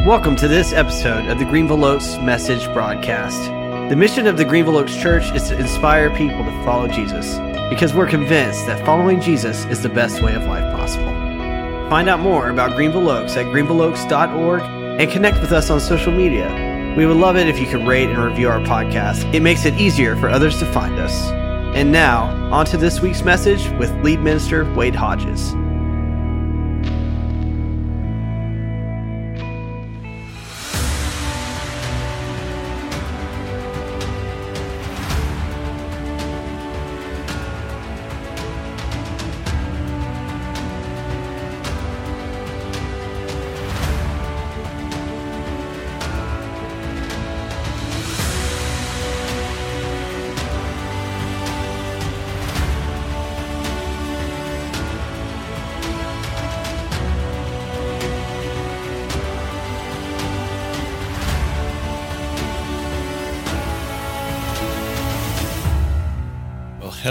Welcome to this episode of the Greenville Oaks Message Broadcast. The mission of the Greenville Oaks Church is to inspire people to follow Jesus because we're convinced that following Jesus is the best way of life possible. Find out more about Greenville Oaks at greenvilleoaks.org and connect with us on social media. We would love it if you could rate and review our podcast. It makes it easier for others to find us. And now, on to this week's message with lead minister Wade Hodges.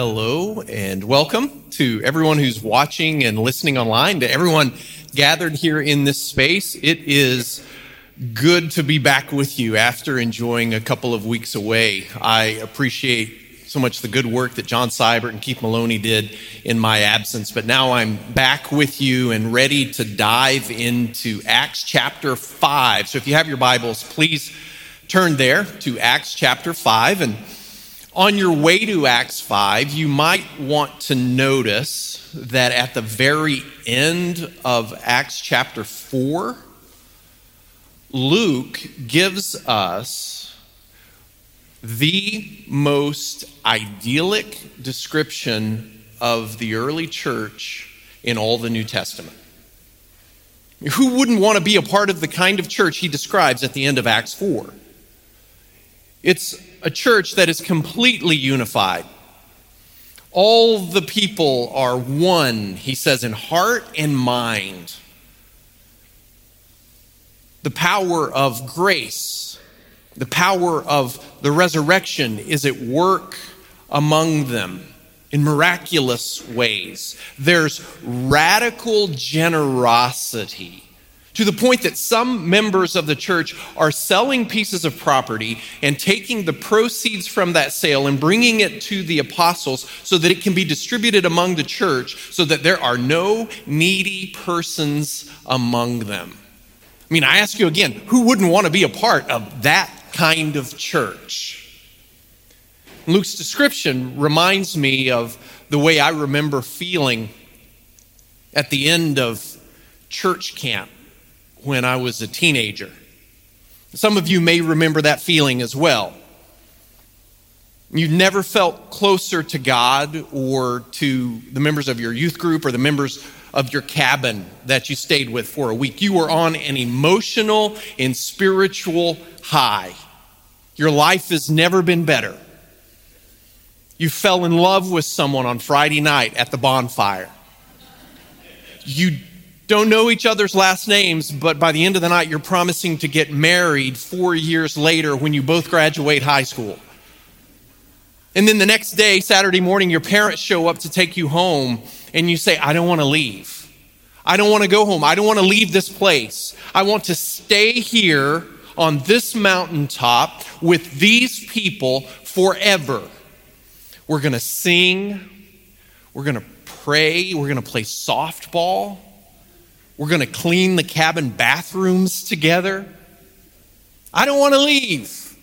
Hello and welcome to everyone who's watching and listening online, to everyone gathered here in this space. It is good to be back with you after enjoying a couple of weeks away. I appreciate so much the good work that John Seibert and Keith Maloney did in my absence, but now I'm back with you and ready to dive into Acts chapter 5. So if you have your Bibles, please turn there to Acts chapter 5 and on your way to Acts 5, you might want to notice that at the very end of Acts chapter 4, Luke gives us the most idyllic description of the early church in all the New Testament. Who wouldn't want to be a part of the kind of church he describes at the end of Acts 4? It's a church that is completely unified. All the people are one, he says, in heart and mind. The power of grace, the power of the resurrection is at work among them in miraculous ways. There's radical generosity to the point that some members of the church are selling pieces of property and taking the proceeds from that sale and bringing it to the apostles so that it can be distributed among the church so that there are no needy persons among them. I mean, I ask you again, who wouldn't want to be a part of that kind of church? Luke's description reminds me of the way I remember feeling at the end of church camp when I was a teenager. Some of you may remember that feeling as well. You never felt closer to God or to the members of your youth group or the members of your cabin that you stayed with for a week. You were on an emotional and spiritual high. Your life has never been better. You fell in love with someone on Friday night at the bonfire. You don't know each other's last names, but by the end of the night, you're promising to get married four years later when you both graduate high school. And then the next day, Saturday morning, your parents show up to take you home, and you say, I don't want to leave. I don't want to go home. I don't want to leave this place. I want to stay here on this mountaintop with these people forever. We're going to sing. We're going to pray. We're going to play softball. We're going to clean the cabin bathrooms together. I don't want to leave.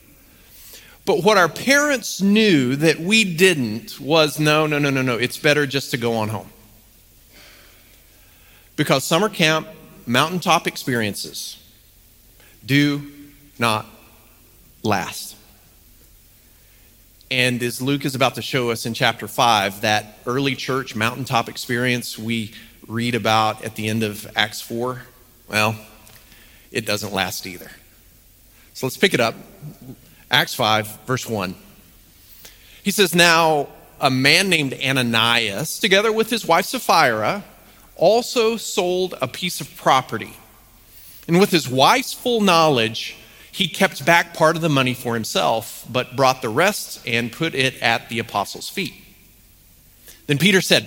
But what our parents knew that we didn't was no, no, no, no, no. It's better just to go on home. Because summer camp, mountaintop experiences do not last. And as Luke is about to show us in chapter 5, that early church mountaintop experience we read about at the end of Acts 4, well, it doesn't last either. So let's pick it up. Acts 5, verse 1. He says, Now a man named Ananias, together with his wife Sapphira, also sold a piece of property. And with his wife's full knowledge, he kept back part of the money for himself, but brought the rest and put it at the apostles' feet. Then Peter said,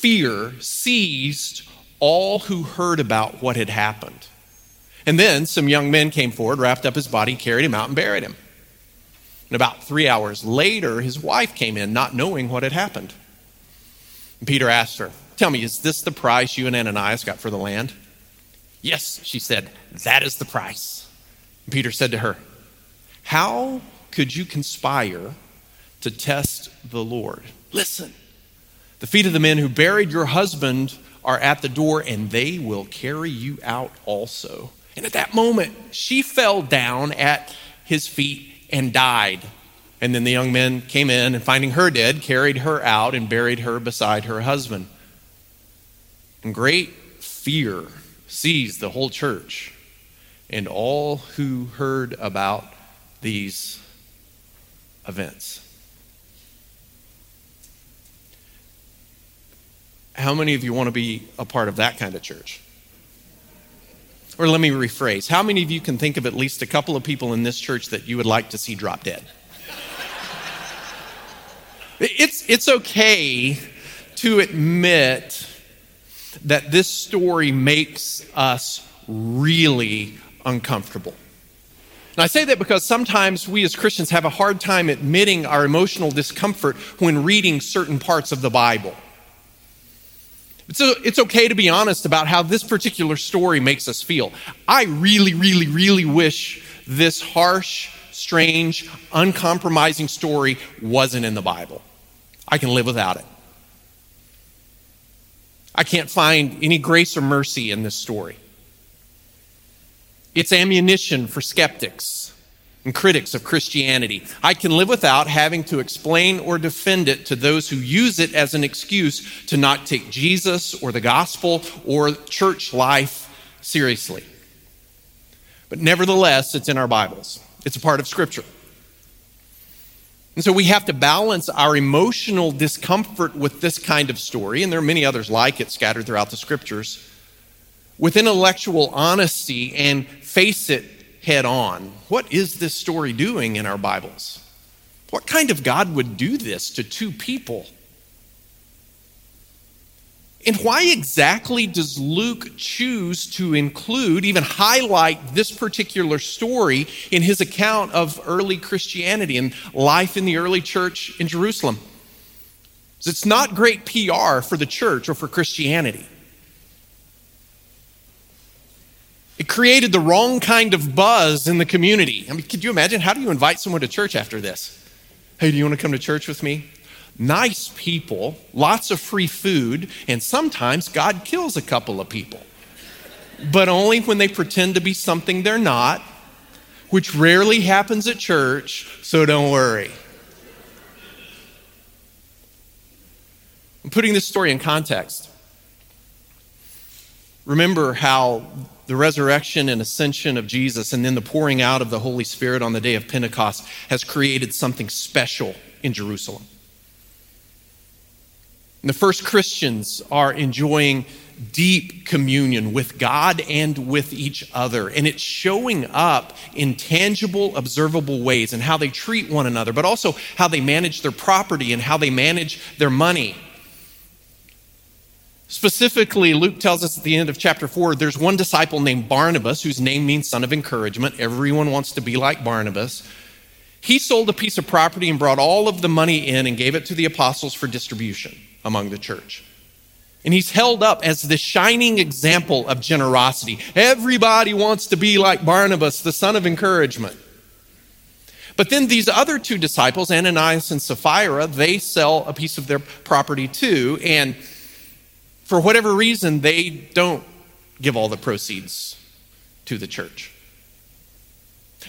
fear seized all who heard about what had happened. And then some young men came forward, wrapped up his body, carried him out, and buried him. And about three hours later, his wife came in, not knowing what had happened. And Peter asked her, Tell me, is this the price you and Ananias got for the land? Yes, she said, That is the price. And Peter said to her, How could you conspire to test the Lord? Listen, the feet of the men who buried your husband are at the door, and they will carry you out also. And at that moment, she fell down at his feet and died. And then the young men came in and, finding her dead, carried her out and buried her beside her husband. And great fear seized the whole church and all who heard about these events. How many of you want to be a part of that kind of church? Or let me rephrase how many of you can think of at least a couple of people in this church that you would like to see drop dead? it's, it's okay to admit that this story makes us really uncomfortable. And I say that because sometimes we as Christians have a hard time admitting our emotional discomfort when reading certain parts of the Bible. So it's okay to be honest about how this particular story makes us feel. I really, really, really wish this harsh, strange, uncompromising story wasn't in the Bible. I can live without it. I can't find any grace or mercy in this story. It's ammunition for skeptics and critics of Christianity. I can live without having to explain or defend it to those who use it as an excuse to not take Jesus or the gospel or church life seriously. But nevertheless, it's in our Bibles, it's a part of Scripture. And so we have to balance our emotional discomfort with this kind of story, and there are many others like it scattered throughout the Scriptures, with intellectual honesty and face it head on what is this story doing in our Bibles? What kind of God would do this to two people? And why exactly does Luke choose to include, even highlight this particular story in his account of early Christianity and life in the early church in Jerusalem? It's not great PR for the church or for Christianity. It created the wrong kind of buzz in the community. I mean, could you imagine? How do you invite someone to church after this? Hey, do you want to come to church with me? Nice people, lots of free food, and sometimes God kills a couple of people. But only when they pretend to be something they're not, which rarely happens at church, so don't worry. I'm putting this story in context. Remember how the resurrection and ascension of Jesus and then the pouring out of the Holy Spirit on the day of Pentecost has created something special in Jerusalem. And the first Christians are enjoying deep communion with God and with each other. And it's showing up in tangible, observable ways in how they treat one another, but also how they manage their property and how they manage their money. Specifically, Luke tells us at the end of chapter 4 there's one disciple named Barnabas, whose name means son of encouragement. Everyone wants to be like Barnabas. He sold a piece of property and brought all of the money in and gave it to the apostles for distribution among the church. And he's held up as the shining example of generosity. Everybody wants to be like Barnabas, the son of encouragement. But then these other two disciples, Ananias and Sapphira, they sell a piece of their property too. And for whatever reason, they don't give all the proceeds to the church.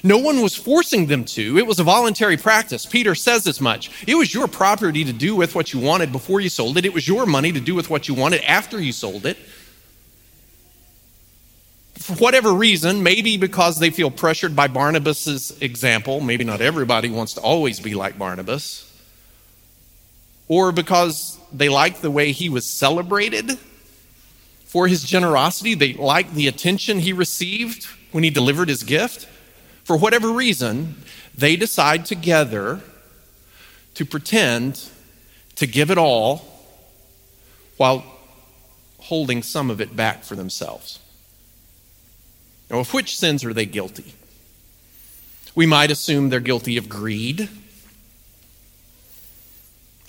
No one was forcing them to. It was a voluntary practice. Peter says as much. It was your property to do with what you wanted before you sold it. It was your money to do with what you wanted after you sold it. For whatever reason, maybe because they feel pressured by Barnabas's example, maybe not everybody wants to always be like Barnabas, or because they like the way he was celebrated for his generosity, they liked the attention he received when he delivered his gift for whatever reason, they decide together to pretend to give it all while holding some of it back for themselves. Now, of which sins are they guilty? We might assume they're guilty of greed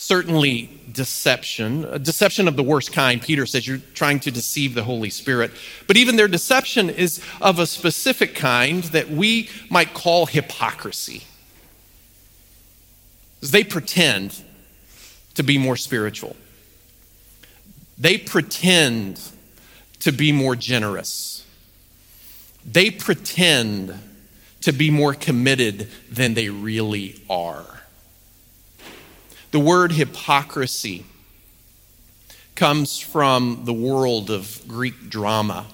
certainly deception, deception of the worst kind. Peter says you're trying to deceive the Holy Spirit. But even their deception is of a specific kind that we might call hypocrisy. They pretend to be more spiritual, they pretend to be more generous, they pretend to be more committed than they really are. The word hypocrisy comes from the world of Greek drama.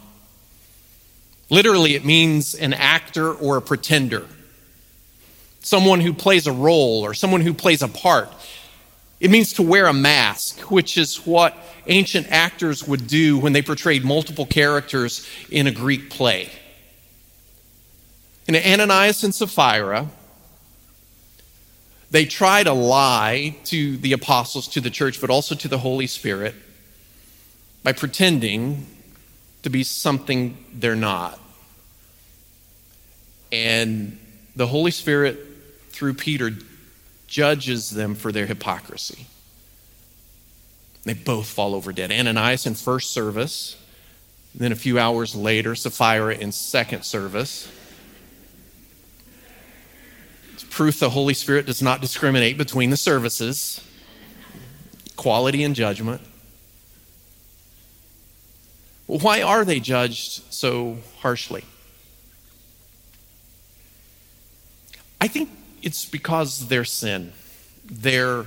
Literally, it means an actor or a pretender, someone who plays a role or someone who plays a part. It means to wear a mask, which is what ancient actors would do when they portrayed multiple characters in a Greek play. In Ananias and Sapphira, they try to lie to the apostles, to the church, but also to the Holy Spirit by pretending to be something they're not. And the Holy Spirit, through Peter, judges them for their hypocrisy. They both fall over dead. Ananias in first service, then a few hours later, Sapphira in second service proof the Holy Spirit does not discriminate between the services, quality and judgment. Why are they judged so harshly? I think it's because their sin, their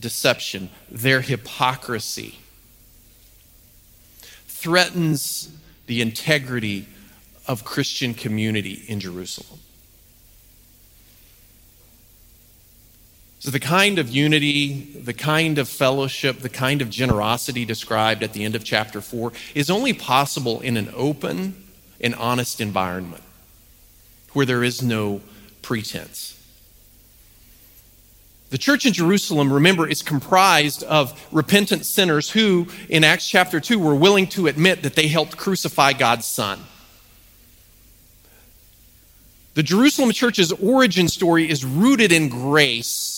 deception, their hypocrisy threatens the integrity of Christian community in Jerusalem. So, the kind of unity, the kind of fellowship, the kind of generosity described at the end of chapter 4 is only possible in an open and honest environment where there is no pretense. The church in Jerusalem, remember, is comprised of repentant sinners who, in Acts chapter 2, were willing to admit that they helped crucify God's Son. The Jerusalem church's origin story is rooted in grace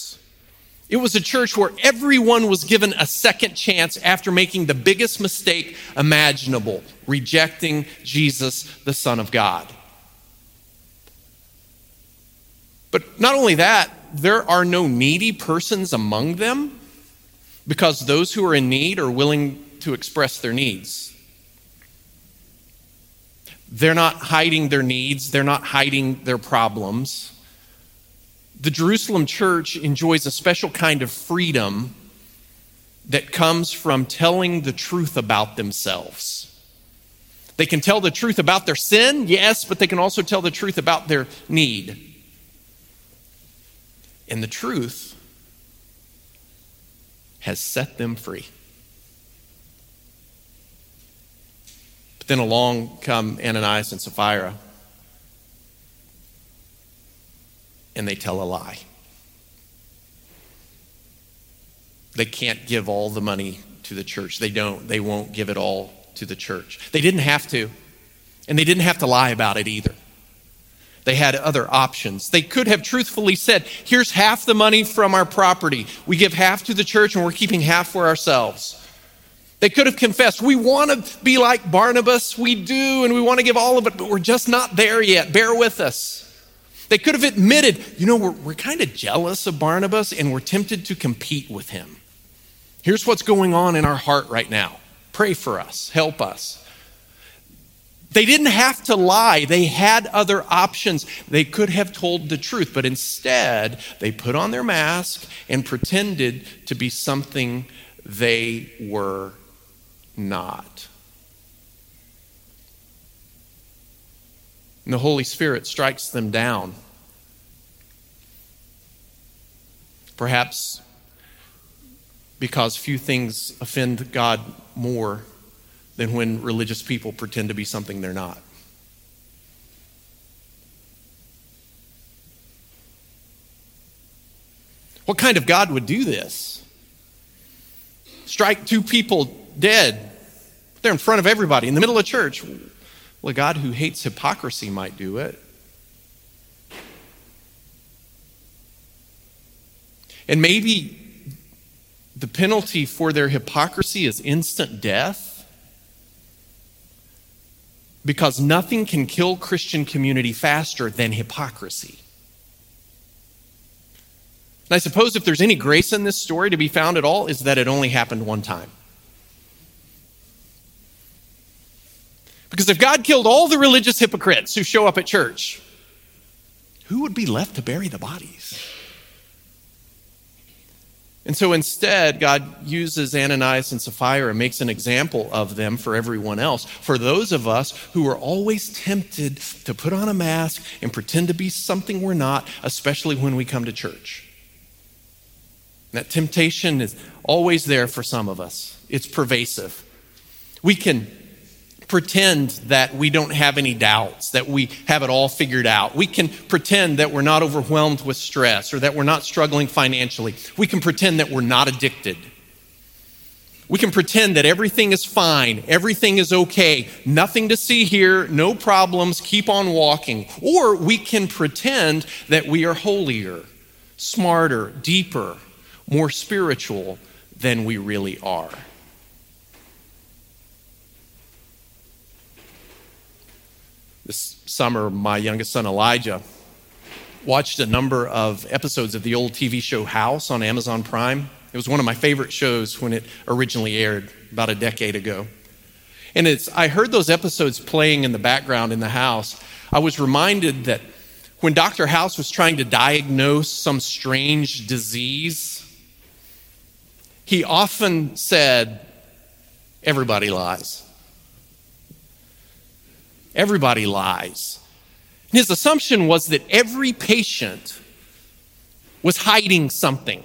it was a church where everyone was given a second chance after making the biggest mistake imaginable, rejecting Jesus, the Son of God. But not only that, there are no needy persons among them because those who are in need are willing to express their needs. They're not hiding their needs, they're not hiding their problems the Jerusalem church enjoys a special kind of freedom that comes from telling the truth about themselves. They can tell the truth about their sin, yes, but they can also tell the truth about their need. And the truth has set them free. But then along come Ananias and Sapphira and they tell a lie. They can't give all the money to the church. They don't. They won't give it all to the church. They didn't have to. And they didn't have to lie about it either. They had other options. They could have truthfully said, Here's half the money from our property. We give half to the church and we're keeping half for ourselves. They could have confessed, We want to be like Barnabas. We do, and we want to give all of it, but we're just not there yet. Bear with us. They could have admitted, you know, we're, we're kind of jealous of Barnabas and we're tempted to compete with him. Here's what's going on in our heart right now. Pray for us, help us. They didn't have to lie. They had other options. They could have told the truth, but instead, they put on their mask and pretended to be something they were not. And the Holy Spirit strikes them down. Perhaps because few things offend God more than when religious people pretend to be something they're not. What kind of God would do this? Strike two people dead. They're in front of everybody in the middle of church. Well, a God who hates hypocrisy might do it. And maybe the penalty for their hypocrisy is instant death because nothing can kill Christian community faster than hypocrisy. And I suppose if there's any grace in this story to be found at all, is that it only happened one time. Because if God killed all the religious hypocrites who show up at church, who would be left to bury the bodies? And so instead, God uses Ananias and Sapphira and makes an example of them for everyone else. For those of us who are always tempted to put on a mask and pretend to be something we're not, especially when we come to church. That temptation is always there for some of us, it's pervasive. We can pretend that we don't have any doubts, that we have it all figured out. We can pretend that we're not overwhelmed with stress or that we're not struggling financially. We can pretend that we're not addicted. We can pretend that everything is fine, everything is okay, nothing to see here, no problems, keep on walking. Or we can pretend that we are holier, smarter, deeper, more spiritual than we really are. This summer, my youngest son Elijah watched a number of episodes of the old TV show House on Amazon Prime. It was one of my favorite shows when it originally aired about a decade ago. And it's, I heard those episodes playing in the background in the house. I was reminded that when Dr. House was trying to diagnose some strange disease, he often said, Everybody lies. Everybody lies. His assumption was that every patient was hiding something.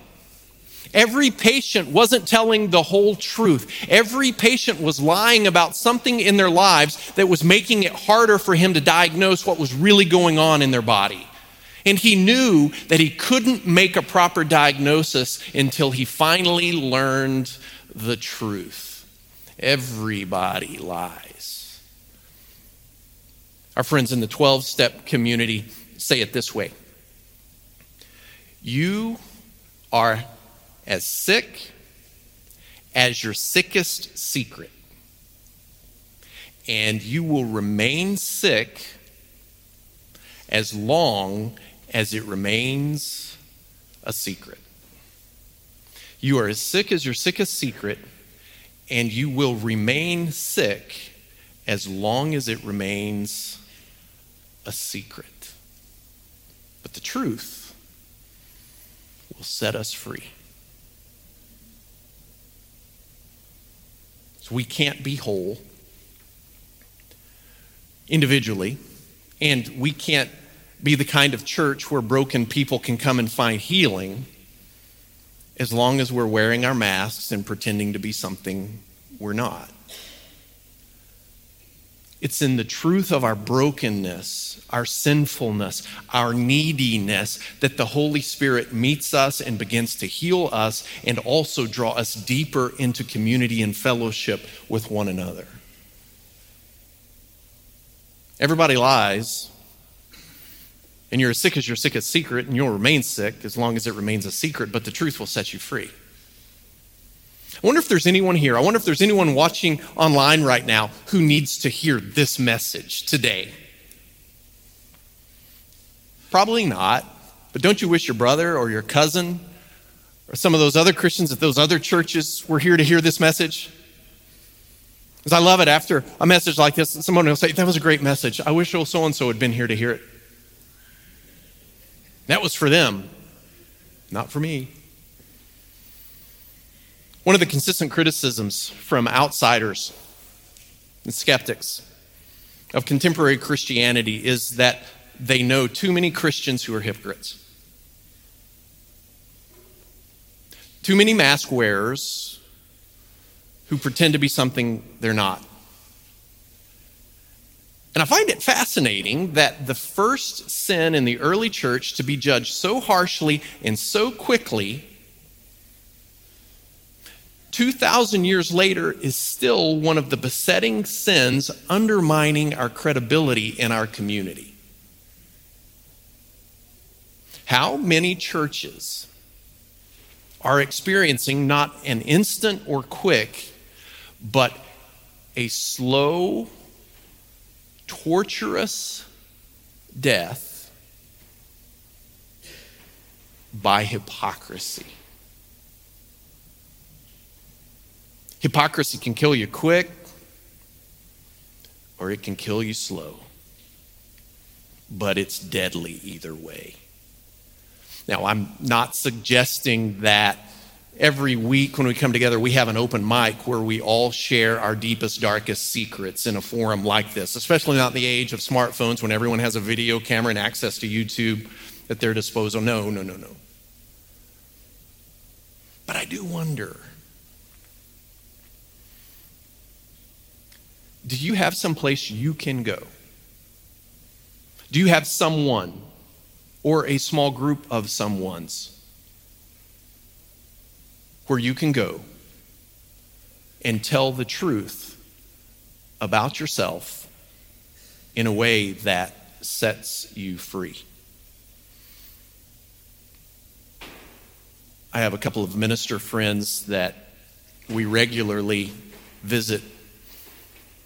Every patient wasn't telling the whole truth. Every patient was lying about something in their lives that was making it harder for him to diagnose what was really going on in their body. And he knew that he couldn't make a proper diagnosis until he finally learned the truth. Everybody lies. Our friends in the 12 step community say it this way You are as sick as your sickest secret, and you will remain sick as long as it remains a secret. You are as sick as your sickest secret, and you will remain sick as long as it remains a secret. But the truth will set us free. So we can't be whole individually, and we can't be the kind of church where broken people can come and find healing as long as we're wearing our masks and pretending to be something we're not. It's in the truth of our brokenness, our sinfulness, our neediness that the Holy Spirit meets us and begins to heal us and also draw us deeper into community and fellowship with one another. Everybody lies, and you're as sick as your sickest secret, and you'll remain sick as long as it remains a secret, but the truth will set you free. I wonder if there's anyone here, I wonder if there's anyone watching online right now who needs to hear this message today. Probably not, but don't you wish your brother or your cousin or some of those other Christians at those other churches were here to hear this message? Because I love it after a message like this, someone will say, That was a great message. I wish so and so had been here to hear it. That was for them, not for me. One of the consistent criticisms from outsiders and skeptics of contemporary Christianity is that they know too many Christians who are hypocrites. Too many mask wearers who pretend to be something they're not. And I find it fascinating that the first sin in the early church to be judged so harshly and so quickly, 2,000 years later, is still one of the besetting sins undermining our credibility in our community. How many churches are experiencing not an instant or quick, but a slow, torturous death by hypocrisy. Hypocrisy can kill you quick or it can kill you slow, but it's deadly either way. Now, I'm not suggesting that every week when we come together, we have an open mic where we all share our deepest, darkest secrets in a forum like this, especially not in the age of smartphones when everyone has a video camera and access to YouTube at their disposal. No, no, no, no. But I do wonder do you have some place you can go? Do you have someone or a small group of someone's where you can go and tell the truth about yourself in a way that sets you free. I have a couple of minister friends that we regularly visit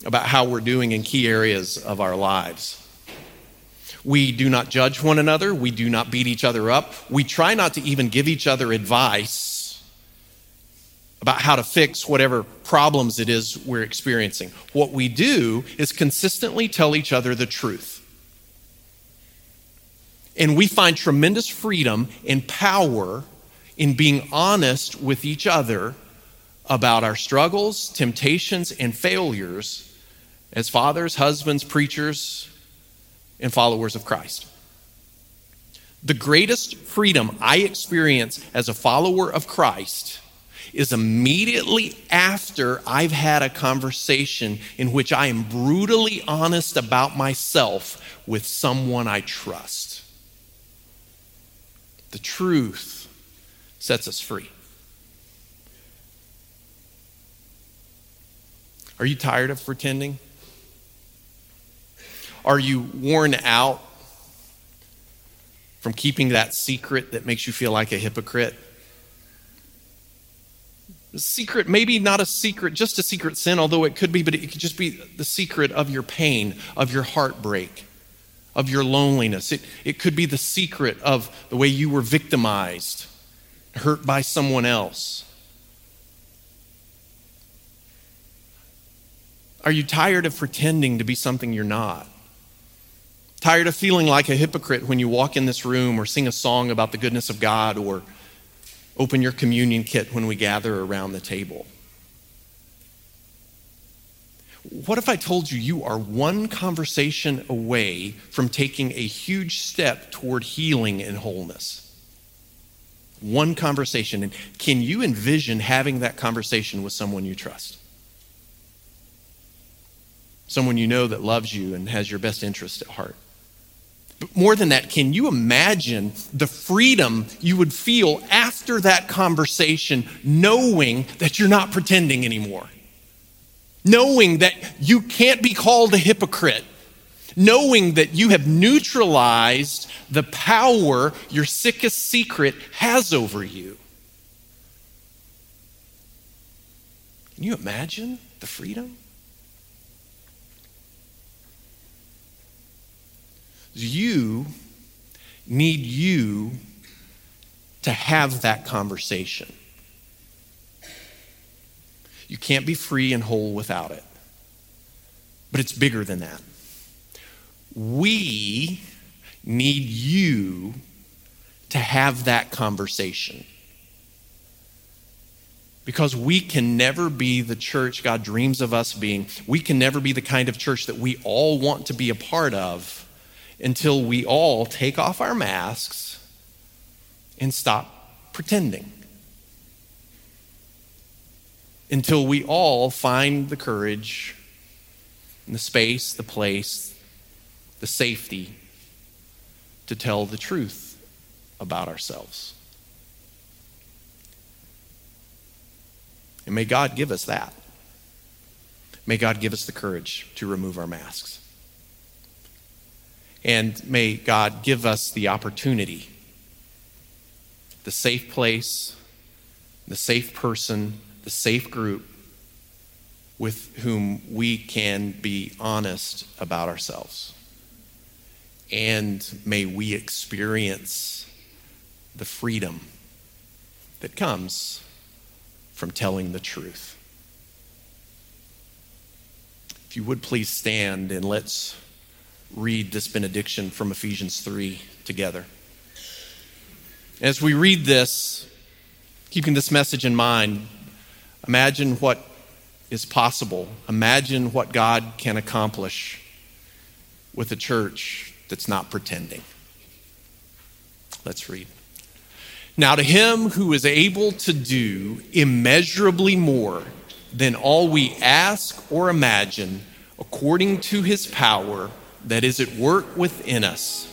about how we're doing in key areas of our lives. We do not judge one another. We do not beat each other up. We try not to even give each other advice about how to fix whatever problems it is we're experiencing. What we do is consistently tell each other the truth. And we find tremendous freedom and power in being honest with each other about our struggles, temptations, and failures as fathers, husbands, preachers, and followers of Christ. The greatest freedom I experience as a follower of Christ is immediately after I've had a conversation in which I am brutally honest about myself with someone I trust. The truth sets us free. Are you tired of pretending? Are you worn out from keeping that secret that makes you feel like a hypocrite? A secret, maybe not a secret, just a secret sin, although it could be, but it could just be the secret of your pain, of your heartbreak, of your loneliness. It, it could be the secret of the way you were victimized, hurt by someone else. Are you tired of pretending to be something you're not? Tired of feeling like a hypocrite when you walk in this room or sing a song about the goodness of God or open your communion kit when we gather around the table? What if I told you you are one conversation away from taking a huge step toward healing and wholeness? One conversation. And can you envision having that conversation with someone you trust? Someone you know that loves you and has your best interest at heart? But more than that, can you imagine the freedom you would feel after that conversation, knowing that you're not pretending anymore? Knowing that you can't be called a hypocrite, knowing that you have neutralized the power your sickest secret has over you. Can you imagine the freedom? You need you to have that conversation. You can't be free and whole without it. but it's bigger than that. We need you to have that conversation. Because we can never be the church God dreams of us being. We can never be the kind of church that we all want to be a part of until we all take off our masks and stop pretending. Until we all find the courage and the space, the place, the safety to tell the truth about ourselves. And may God give us that. May God give us the courage to remove our masks. And may God give us the opportunity, the safe place, the safe person, the safe group with whom we can be honest about ourselves. And may we experience the freedom that comes from telling the truth. If you would please stand and let's read this benediction from Ephesians 3 together. As we read this, keeping this message in mind, imagine what is possible. Imagine what God can accomplish with a church that's not pretending. Let's read. Now, to him who is able to do immeasurably more than all we ask or imagine, according to his power that is at work within us,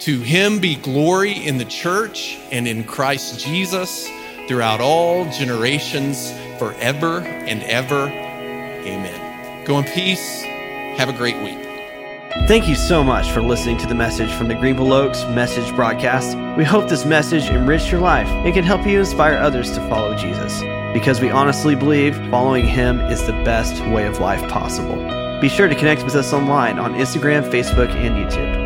to him be glory in the church and in Christ Jesus throughout all generations, forever and ever. Amen. Go in peace. Have a great week. Thank you so much for listening to the message from the Greenville Oaks Message Broadcast. We hope this message enriched your life and can help you inspire others to follow Jesus, because we honestly believe following Him is the best way of life possible. Be sure to connect with us online on Instagram, Facebook, and YouTube.